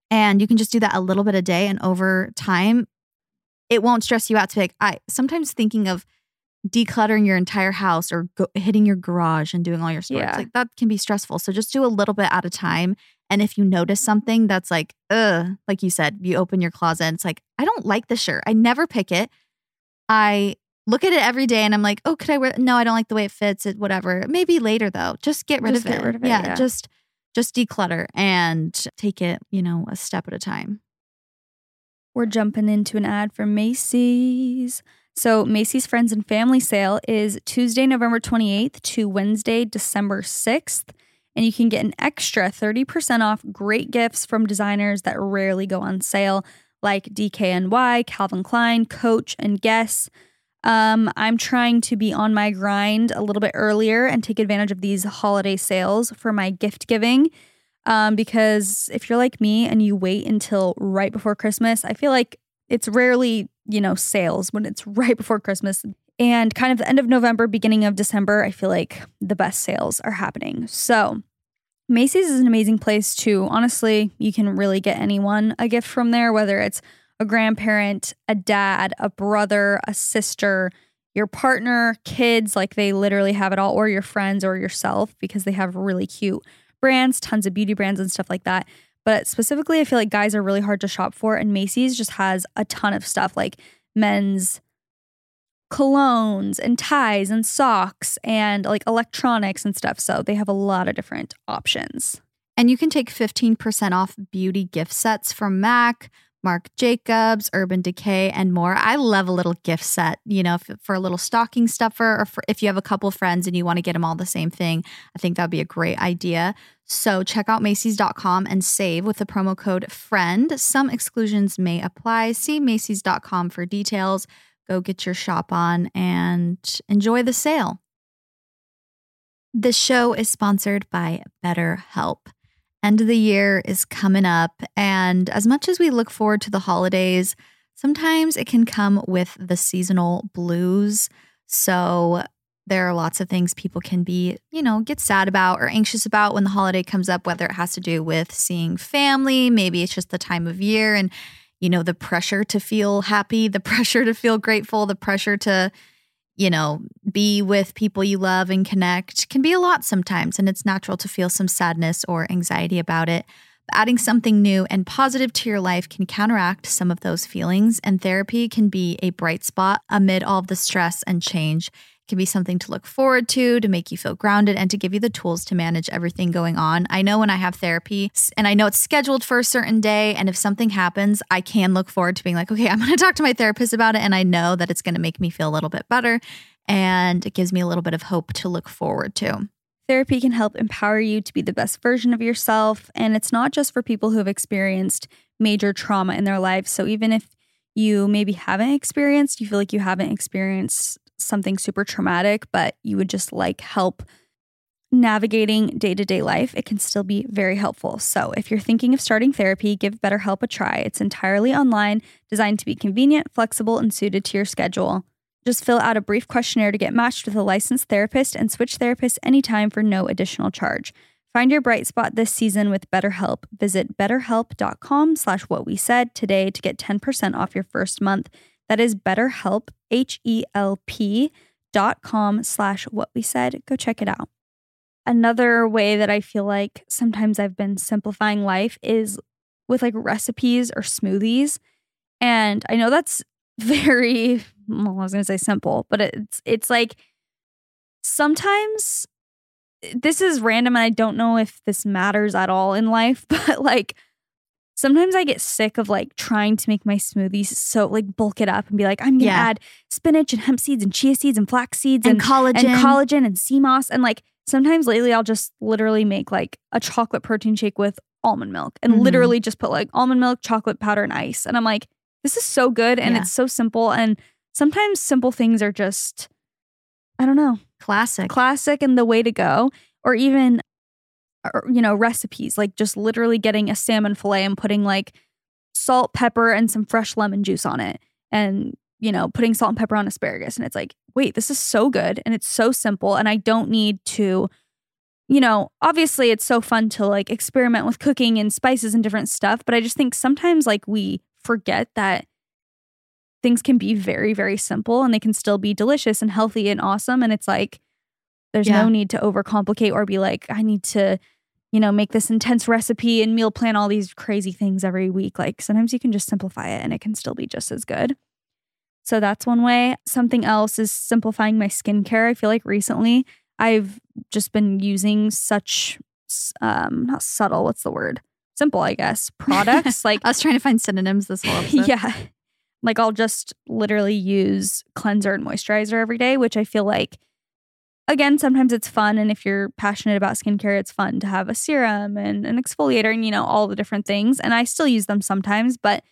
And you can just do that a little bit a day. And over time, it won't stress you out to be like, I sometimes thinking of decluttering your entire house or go, hitting your garage and doing all your storage, Yeah. like that can be stressful. So just do a little bit at a time. And if you notice something that's like, ugh, like you said, you open your closet and it's like, I don't like this shirt. I never pick it. I look at it every day and I'm like, oh, could I wear? It? No, I don't like the way it fits. It whatever. Maybe later though. Just get rid Just of get it. rid of it, Yeah, yeah. just just declutter and take it, you know, a step at a time. We're jumping into an ad for Macy's. So, Macy's Friends and Family Sale is Tuesday, November 28th to Wednesday, December 6th. And you can get an extra 30% off great gifts from designers that rarely go on sale, like DKNY, Calvin Klein, Coach, and Guess. Um, I'm trying to be on my grind a little bit earlier and take advantage of these holiday sales for my gift giving. Um, because if you're like me and you wait until right before Christmas, I feel like it's rarely, you know, sales when it's right before Christmas. And kind of the end of November, beginning of December, I feel like the best sales are happening. So, Macy's is an amazing place to honestly, you can really get anyone a gift from there, whether it's a grandparent, a dad, a brother, a sister, your partner, kids, like they literally have it all, or your friends or yourself because they have really cute brands, tons of beauty brands and stuff like that. But specifically, I feel like guys are really hard to shop for, and Macy's just has a ton of stuff like men's colognes and ties and socks and like electronics and stuff. So they have a lot of different options. And you can take 15% off beauty gift sets from MAC, Marc Jacobs, Urban Decay, and more. I love a little gift set, you know, for a little stocking stuffer or for if you have a couple friends and you want to get them all the same thing. I think that would be a great idea. So check out Macy's.com and save with the promo code FRIEND. Some exclusions may apply. See Macy's.com for details. Go get your shop on and enjoy the sale. This show is sponsored by BetterHelp. End of the year is coming up, and as much as we look forward to the holidays, sometimes it can come with the seasonal blues. So there are lots of things people can be, you know, get sad about or anxious about when the holiday comes up, whether it has to do with seeing family, maybe it's just the time of year and, you know, the pressure to feel happy, the pressure to feel grateful, the pressure to, you know, be with people you love and connect can be a lot sometimes. And it's natural to feel some sadness or anxiety about it. But Adding something new and positive to your life can counteract some of those feelings, and therapy can be a bright spot amid all of the stress and change. Can be something to look forward to, to make you feel grounded, and to give you the tools to manage everything going on. I know when I have therapy and I know it's scheduled for a certain day, and if something happens, I can look forward to being like, okay, I'm going to talk to my therapist about it, and I know that it's going to make me feel a little bit better. And it gives me a little bit of hope to look forward to. Therapy can help empower you to be the best version of yourself. And it's not just for people who have experienced major trauma in their lives. So even if you maybe haven't experienced, you feel like you haven't experienced something super traumatic, but you would just like help navigating day to day life, it can still be very helpful. So, if you're thinking of starting therapy, give BetterHelp a try. It's entirely online, designed to be convenient, flexible, and suited to your schedule. Just fill out a brief questionnaire to get matched with a licensed therapist and switch therapists anytime for no additional charge. Find your bright spot this season with BetterHelp. Visit betterhelp.com slash what we said today to get 10% off your first month. That is betterhelp, H-E-L-P dot com slash what we said. Go check it out. Another way that I feel like sometimes I've been simplifying life is with like recipes or smoothies. And I know that's very well, I was to say simple, but it's it's like sometimes this is random and I don't know if this matters at all in life, but like sometimes I get sick of like trying to make my smoothies so like bulk it up and be like, I'm gonna Yeah. add spinach and hemp seeds and chia seeds and flax seeds And and, collagen. and collagen and sea moss. And like sometimes lately I'll just literally make like a chocolate protein shake with almond milk and Mhm. literally just put like almond milk, chocolate powder, and ice. And I'm like, this is so good and Yeah. it's so simple. And sometimes simple things are just, I don't know, Classic. classic and the way to go. Or even, you know, recipes like just literally getting a salmon fillet and putting like salt, pepper, and some fresh lemon juice on it. And, you know, putting salt and pepper on asparagus. And it's like, wait, this is so good and it's so simple. And I don't need to, you know, obviously it's so fun to like experiment with cooking and spices and different stuff. But I just think sometimes like we forget that things can be very, very simple and they can still be delicious and healthy and awesome. And it's like, there's Yeah. no need to overcomplicate or be like, I need to, you know, make this intense recipe and meal plan all these crazy things every week. Like sometimes you can just simplify it and it can still be just as good. So that's one way. Something else is simplifying my skincare. I feel like recently I've just been using such, um, not subtle, what's the word? Simple, I guess, products like I was trying to find synonyms this whole episode. yeah. Like I'll just literally use cleanser and moisturizer every day, which I feel like again, sometimes it's fun and if you're passionate about skincare, it's fun to have a serum and an exfoliator and you know all the different things. And I still use them sometimes, but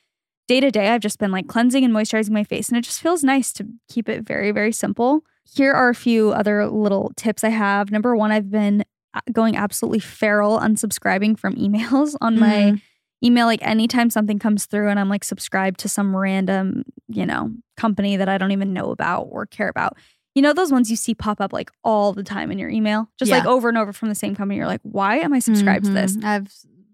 day to day I've just been like cleansing and moisturizing my face and it just feels nice to keep it very very simple. Here are a few other little tips I have. Number 1, I've been uh, going absolutely feral unsubscribing from emails on my Mhm. email like anytime something comes through and I'm like subscribed to some random, you know, company that I don't even know about or care about. You know those ones you see pop up like all the time in your email, just like over and over from the same company. You're like, why am I subscribed to this? Mhm. I have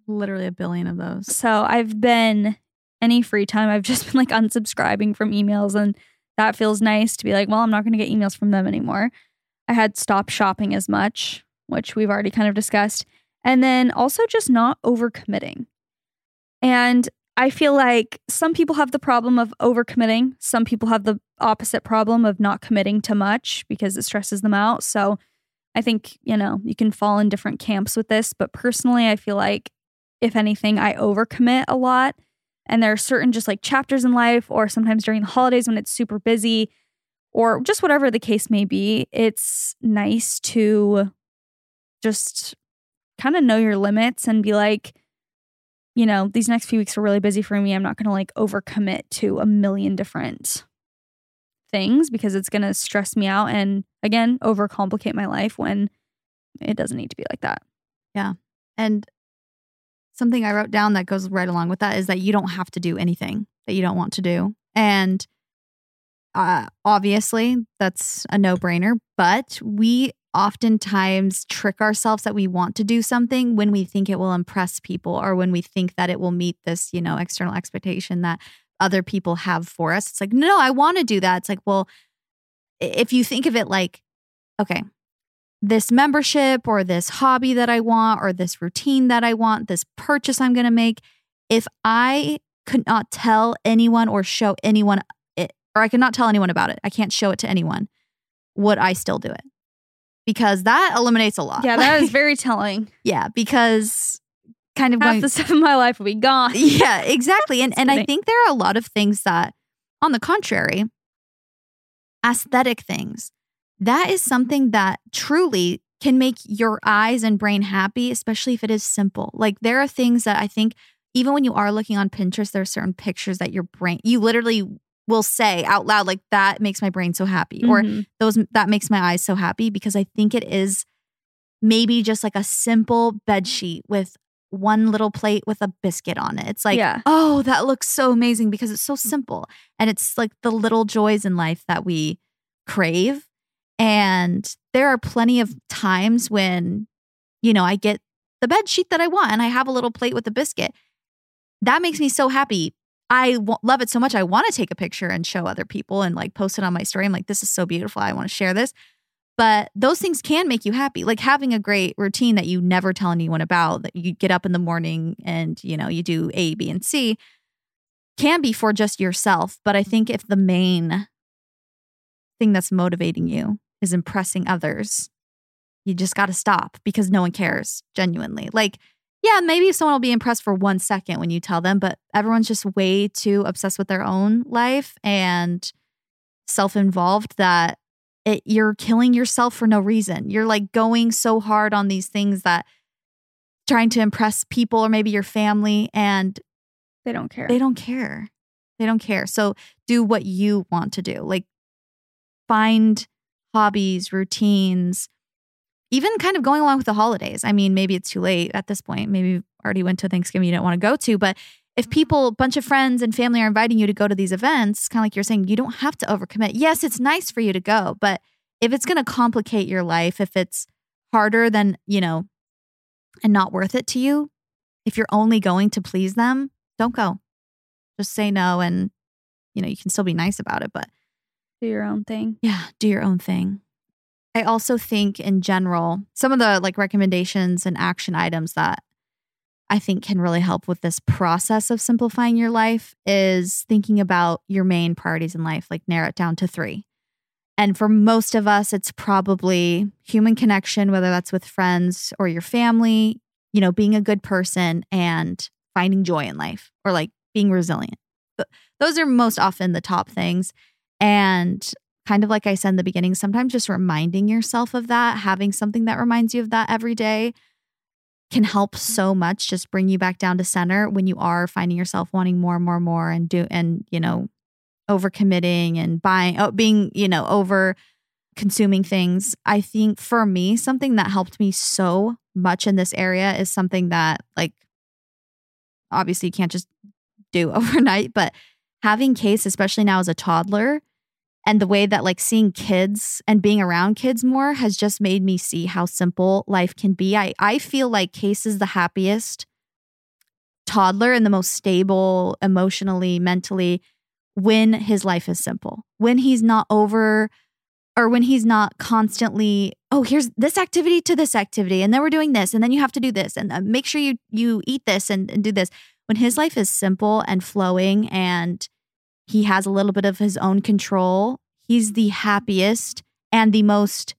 literally a billion of those. So I've been any free time, I've just been like unsubscribing from emails, and that feels nice to be like, well, I'm not going to get emails from them anymore. I had stopped shopping as much, which we've already kind of discussed, and then also just not overcommitting. And I feel like some people have the problem of overcommitting. Some people have the opposite problem of not committing to much because it stresses them out. So I think, you know, you can fall in different camps with this. But personally, I feel like if anything, I overcommit a lot. And there are certain just like chapters in life, or sometimes during the holidays when it's super busy, or just whatever the case may be, it's nice to just kind of know your limits and be like, you know, these next few weeks are really busy for me. I'm not going to like overcommit to a million different things because it's going to stress me out and again, overcomplicate my life when it doesn't need to be like that. Yeah. And something I wrote down that goes right along with that is that you don't have to do anything that you don't want to do. And uh, obviously, that's a no brainer, but we oftentimes trick ourselves that we want to do something when we think it will impress people or when we think that it will meet this, you know, external expectation that other people have for us. It's like, no, I want to do that. It's like, well, if you think of it like, okay, this membership or this hobby that I want or this routine that I want, this purchase I'm going to make, if I could not tell anyone or show anyone it, or I could not tell anyone about it, I can't show it to anyone, would I still do it? Because that eliminates a lot. Yeah, that is very telling. yeah, because kind of Half going, the stuff in my life will be gone. yeah, exactly. And and I think there are a lot of things that, on the contrary, aesthetic things, that is something that truly can make your eyes and brain happy, especially if it is simple. Like there are things that I think even when you are looking on Pinterest, there are certain pictures that your brain you literally will say out loud, like that makes my brain so happy, or Mhm. those that makes my eyes so happy because I think it is maybe just like a simple bed sheet with one little plate with a biscuit on it. It's like, Yeah. oh, that looks so amazing because it's so simple. And it's like the little joys in life that we crave. And there are plenty of times when, you know, I get the bed sheet that I want and I have a little plate with a biscuit. That makes me so happy. I w- love it so much. I want to take a picture and show other people and like post it on my story. I'm like, this is so beautiful. I want to share this. But those things can make you happy. Like having a great routine that you never tell anyone about, that you get up in the morning and, you know, you do A, B, and C can be for just yourself. But I think if the main thing that's motivating you is impressing others, you just got to stop because no one cares genuinely. Like, yeah, maybe someone will be impressed for one second when you tell them, but everyone's just way too obsessed with their own life and self involved that it, you're killing yourself for no reason. You're like going so hard on these things that trying to impress people or maybe your family and They don't care. they don't care. They don't care. So do what you want to do. Like find hobbies, routines, even kind of going along with the holidays. I mean, maybe it's too late at this point. Maybe you already went to Thanksgiving you didn't want to go to, but if mm-hmm. people, a bunch of friends and family are inviting you to go to these events, kind of like you're saying, you don't have to overcommit. Yes, it's nice for you to go, but if it's going to complicate your life, if it's harder than, you know, and not worth it to you, if you're only going to please them, don't go. Just say no and you know, you can still be nice about it, but Do your own thing. yeah, do your own thing. I also think in general, some of the like recommendations and action items that I think can really help with this process of simplifying your life is thinking about your main priorities in life, like narrow it down to three. And for most of us, it's probably human connection, whether that's with friends or your family, you know, being a good person and finding joy in life or like being resilient. Th- Those are most often the top things. And kind of like I said in the beginning, sometimes just reminding yourself of that, having something that reminds you of that every day can help mm-hmm. so much just bring you back down to center when you are finding yourself wanting more and more and more and do and you know overcommitting and buying oh, being you know over consuming things. I think for me something that helped me so much in this area is something that like obviously you can't just do overnight but having case especially now as a toddler and the way that like seeing kids and being around kids more has just made me see how simple life can be. I i feel like case is the happiest toddler and the most stable emotionally mentally when his life is simple. When he's not over or when he's not constantly oh here's this activity to this activity and then we're doing this and then you have to do this and uh, make sure you you eat this and, and do this. When his life is simple and flowing and he has a little bit of his own control. He's the happiest and the most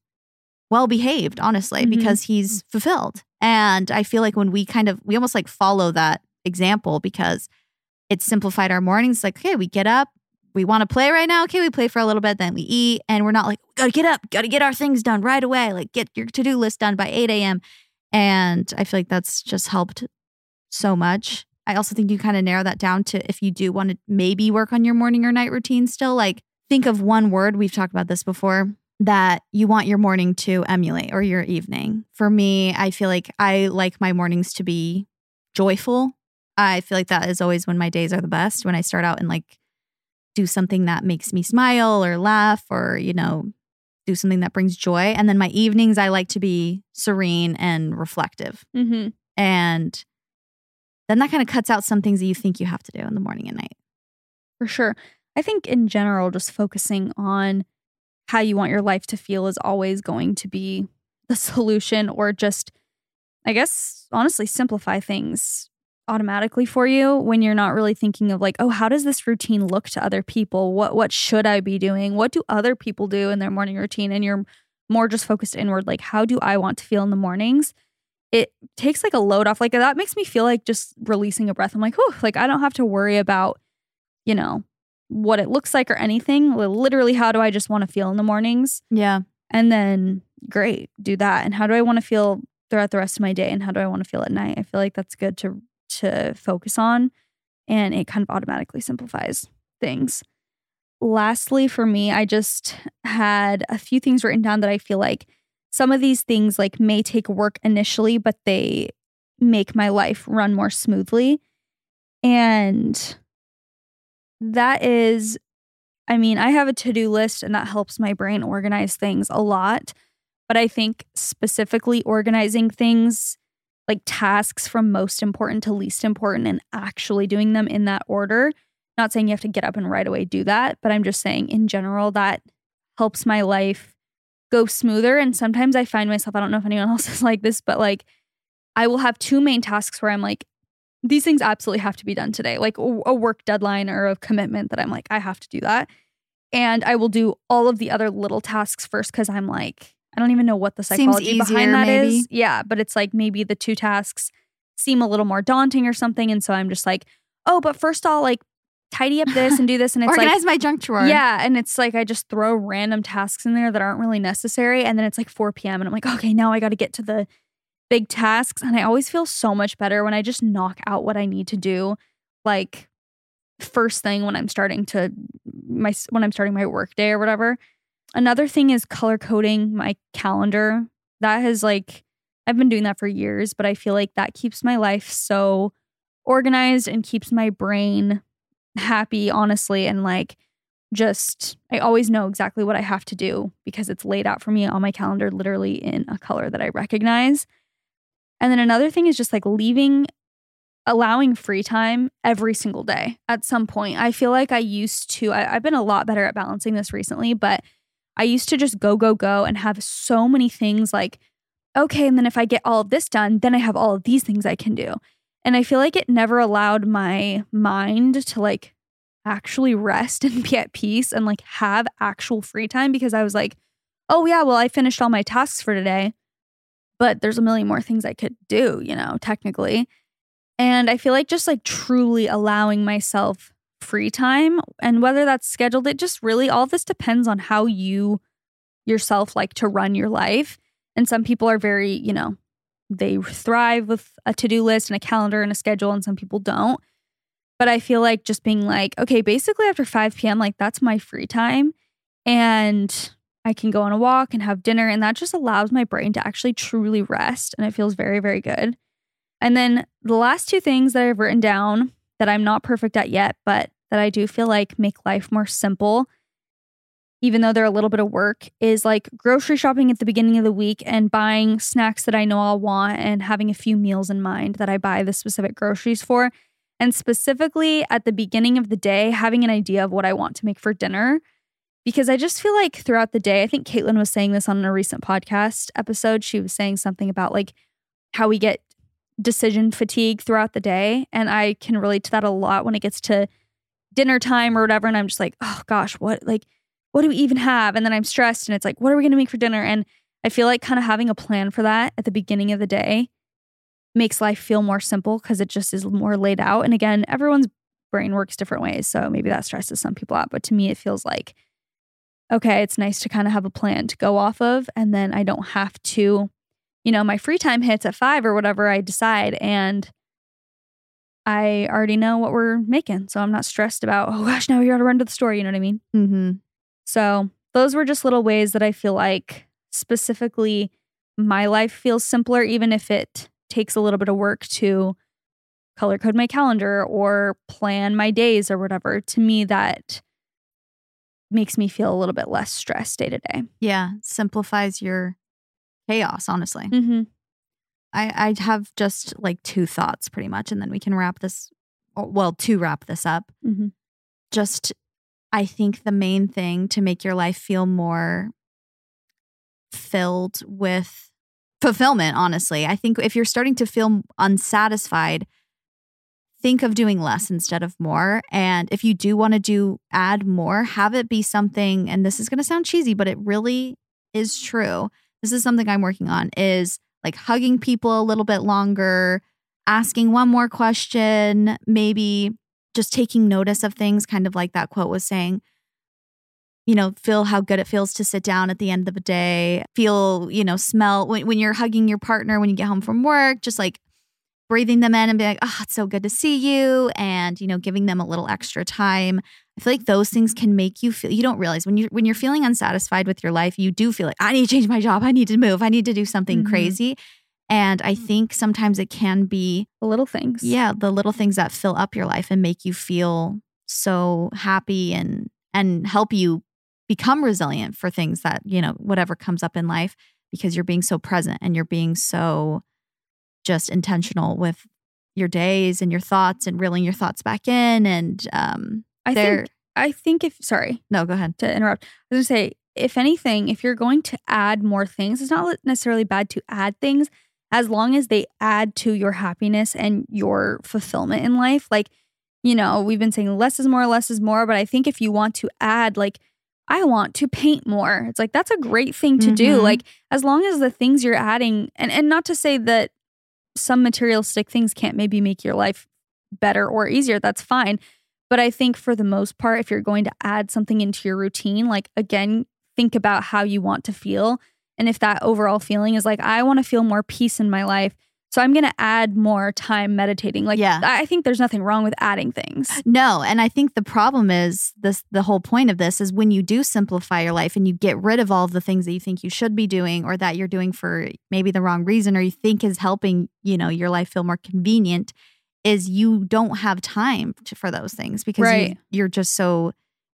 well behaved honestly Mhm. because he's fulfilled. And i feel like when we kind of we almost like follow that example because it simplified our mornings like okay we get up we want to play right now okay we play for a little bit then we eat and we're not like gotta get up gotta get our things done right away like get your to-do list done by 8 a.m and i feel like that's just helped so much i also think you kind of narrow that down to if you do want to maybe work on your morning or night routine still like think of one word we've talked about this before that you want your morning to emulate or your evening. For me i feel like i like my mornings to be joyful. I feel like that is always when my days are the best when i start out and like do something that makes me smile or laugh or you know do something that brings joy. And then my evenings i like to be serene and reflective. Mm-hmm. and then that kind of cuts out some things that you think you have to do in the morning and night For sure. I think in general, just focusing on how you want your life to feel is always going to be the solution or just, I guess, honestly, simplify things automatically for you when you're not really thinking of like, oh, how does this routine look to other people? What what should I be doing? What do other people do in their morning routine? And you're more just focused inward, like, how do I want to feel in the mornings? It takes like a load off. Like that makes me feel like just releasing a breath. I'm like, oh, like I don't have to worry about, you know, what it looks like or anything. Literally, how do I just want to feel in the mornings? Yeah. And then great, do that. And how do I want to feel throughout the rest of my day? And how do I want to feel at night? I feel like that's good to to focus on and it kind of automatically simplifies things. Lastly, for me, I just had a few things written down that I feel like some of these things like may take work initially, but they make my life run more smoothly. And that is I mean, I have a to-do list and that helps my brain organize things a lot, but I think specifically organizing things like tasks from most important to least important and actually doing them in that order. Not saying you have to get up and right away do that, but I'm just saying in general that helps my life go smoother. And sometimes I find myself, I don't know if anyone else is like this, but like I will have two main tasks where I'm like, these things absolutely have to be done today, like a work deadline or a commitment that I'm like, I have to do that. And I will do all of the other little tasks first because I'm like, I don't even know what the psychology easier, behind that is. maybe. Yeah, but it's like maybe the two tasks seem a little more daunting or something. And so I'm just like, oh, but first I'll like tidy up this and do this. And it's like, Organize my junk drawer. yeah. And it's like I just throw random tasks in there that aren't really necessary. And then it's like 4 p.m. and I'm like, okay, now I got to get to the big tasks. And I always feel so much better when I just knock out what I need to do. Like first thing when I'm starting to my when I'm starting my work day or whatever. Another thing is color coding my calendar. That has like I've been doing that for years, but I feel like that keeps my life so organized and keeps my brain happy, honestly, and like just I always know exactly what I have to do because it's laid out for me on my calendar literally in a color that I recognize. And then another thing is just like leaving allowing free time every single day at some point. I feel like I used to, I, I've been a lot better at balancing this recently, but I used to just go, go, go and have so many things like, okay, and then if I get all of this done, then I have all of these things I can do. And I feel like it never allowed my mind to like actually rest and be at peace and like have actual free time because I was like, oh, yeah, well, I finished all my tasks for today, but there's a million more things I could do, you know, technically. And I feel like just like truly allowing myself free time and whether that's scheduled, it just really all this depends on how you yourself like to run your life. And some people are very, you know, they thrive with a to do list and a calendar and a schedule, and some people don't. But I feel like just being like, okay, basically after 5 p.m., like that's my free time. And I can go on a walk and have dinner. And that just allows my brain to actually truly rest. And it feels very, very good. And then the last two things that I've written down that I'm not perfect at yet, but that I do feel like make life more simple, even though they're a little bit of work, is like grocery shopping at the beginning of the week and buying snacks that I know I'll want and having a few meals in mind that I buy the specific groceries for. And specifically at the beginning of the day, having an idea of what I want to make for dinner. Because I just feel like throughout the day, I think Caitlin was saying this on a recent podcast episode. She was saying something about like how we get decision fatigue throughout the day. And I can relate to that a lot when it gets to dinner time or whatever. And I'm just like, oh gosh, what, like, what do we even have? And then I'm stressed and it's like, what are we going to make for dinner? And I feel like kind of having a plan for that at the beginning of the day makes life feel more simple because it just is more laid out. And again, everyone's brain works different ways. So maybe that stresses some people out. But to me, it feels like, okay, it's nice to kind of have a plan to go off of. And then I don't have to you know, my free time hits at five or whatever I decide. And I already know what we're making. So I'm not stressed about, oh gosh, now we got to run to the store. You know what I mean? Mm-hmm. So those were just little ways that I feel like specifically my life feels simpler, even if it takes a little bit of work to color code my calendar or plan my days or whatever. To me, that makes me feel a little bit less stressed day to day. Yeah. Simplifies your chaos, honestly. Mm-hmm. I, I have just like two thoughts pretty much, and then we can wrap this, well, to wrap this up. Mm-hmm. Just, I think the main thing to make your life feel more filled with fulfillment, honestly. I think if you're starting to feel unsatisfied, think of doing less instead of more. And if you do want to do add more, have it be something, and this is going to sound cheesy, but it really is true. This is something I'm working on is like hugging people a little bit longer, asking one more question, maybe just taking notice of things, kind of like that quote was saying. You know, feel how good it feels to sit down at the end of the day. Feel, you know, smell when, when you're hugging your partner when you get home from work, just like breathing them in and be like, oh, it's so good to see you. And, you know, giving them a little extra time. I feel like those things can make you feel you don't realize when you when you're feeling unsatisfied with your life, you do feel like I need to change my job, I need to move, I need to do something Mhm. crazy. And I think sometimes it can be The little things. yeah, the little things that fill up your life and make you feel so happy and and help you become resilient for things that, you know, whatever comes up in life because you're being so present and you're being so just intentional with your days and your thoughts and reeling your thoughts back in and um I think I think if sorry no go ahead to interrupt. I was gonna say, if anything, if you're going to add more things, it's not necessarily bad to add things as long as they add to your happiness and your fulfillment in life. Like, you know, we've been saying less is more, less is more, but I think if you want to add, like, I want to paint more. It's like that's a great thing to do. Mhm. Like as long as the things you're adding and and not to say that some materialistic things can't maybe make your life better or easier, that's fine. But I think for the most part if you're going to add something into your routine, like again, think about how you want to feel and if that overall feeling is like I want to feel more peace in my life, so I'm going to add more time meditating. Like Yeah. I think there's nothing wrong with adding things. No, and I think the problem is this the whole point of this is when you do simplify your life and you get rid of all of the things that you think you should be doing or that you're doing for maybe the wrong reason or you think is helping, you know, your life feel more convenient is you don't have time to, for those things because you, you're just so,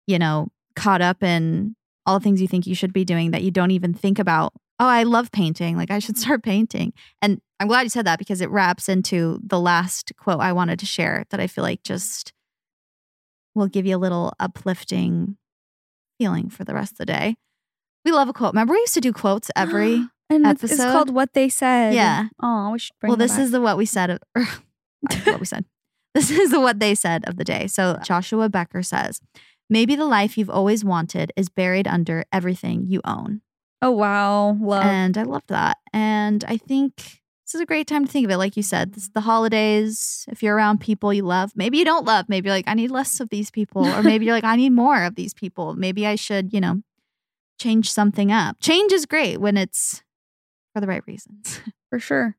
you know, caught up in all the things you think you should be doing that you don't even think about, oh, I love painting, like I should start painting. And I'm glad you said that because it wraps into the last quote I wanted to share that I feel like just will give you a little uplifting feeling for the rest of the day. We love a quote. Remember, we used to do quotes every. and it's- it's episode? called what they said. Yeah. Oh, we should bring well, this is the what we said. Of, what we said. This is the what they said of the day. So Joshua Becker says, "Maybe the life you've always wanted is buried under everything you own." Oh wow, love. And I loved that. And I think this is a great time to think of it. Like you said, this is the holidays. If you're around people you love, maybe you don't love. Maybe you're like, I need less of these people. Or maybe you're like, I need more of these people. Maybe I should, you know, change something up. Change is great when it's for the right reasons. for sure.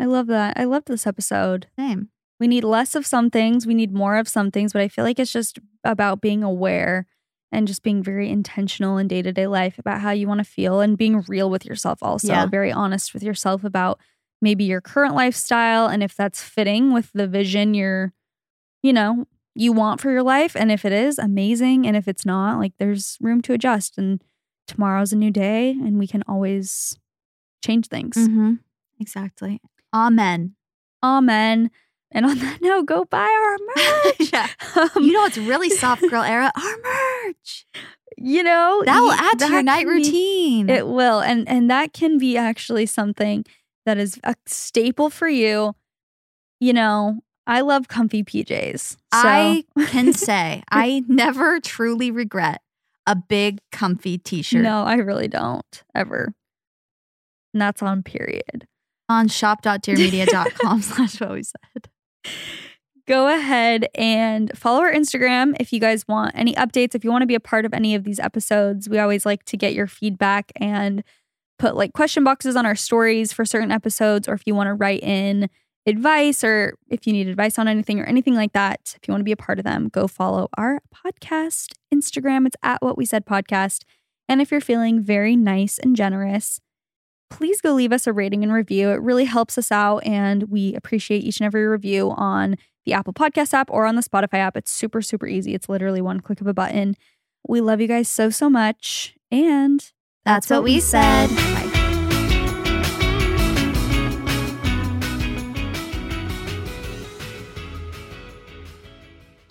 I love that. I loved this episode. Same. We need less of some things, we need more of some things, but I feel like it's just about being aware and just being very intentional in day to day life about how you want to feel and being real with yourself, also. Yeah. Very honest with yourself about maybe your current lifestyle and if that's fitting with the vision you're, you know, you want for your life. And if it is, amazing. And if it's not, like there's room to adjust. And tomorrow's a new day and we can always change things. Mm-hmm. Exactly. Amen. Amen. And on that note, go buy our merch. yeah. Um, You know what's really soft girl era? Our merch. you know That will add to your night be- routine. It will, and and that can be actually something that is a staple for you. You know, I love comfy PJs. So I can say I never truly regret a big comfy t-shirt no, I really don't ever. And that's on period. on shop.dearmedia.com slash what we said. go ahead and follow our Instagram if you guys want any updates. If you want to be a part of any of these episodes, we always like to get your feedback and put like question boxes on our stories for certain episodes, or if you want to write in advice or if you need advice on anything or anything like that, if you want to be a part of them, go follow our podcast Instagram. It's at What We Said Podcast. And if you're feeling very nice and generous, please go leave us a rating and review. It really helps us out, and we appreciate each and every review on the Apple Podcast app or on the Spotify app. It's super, super easy. It's literally one click of a button. We love you guys so, so much. And That's, what, we said. Bye.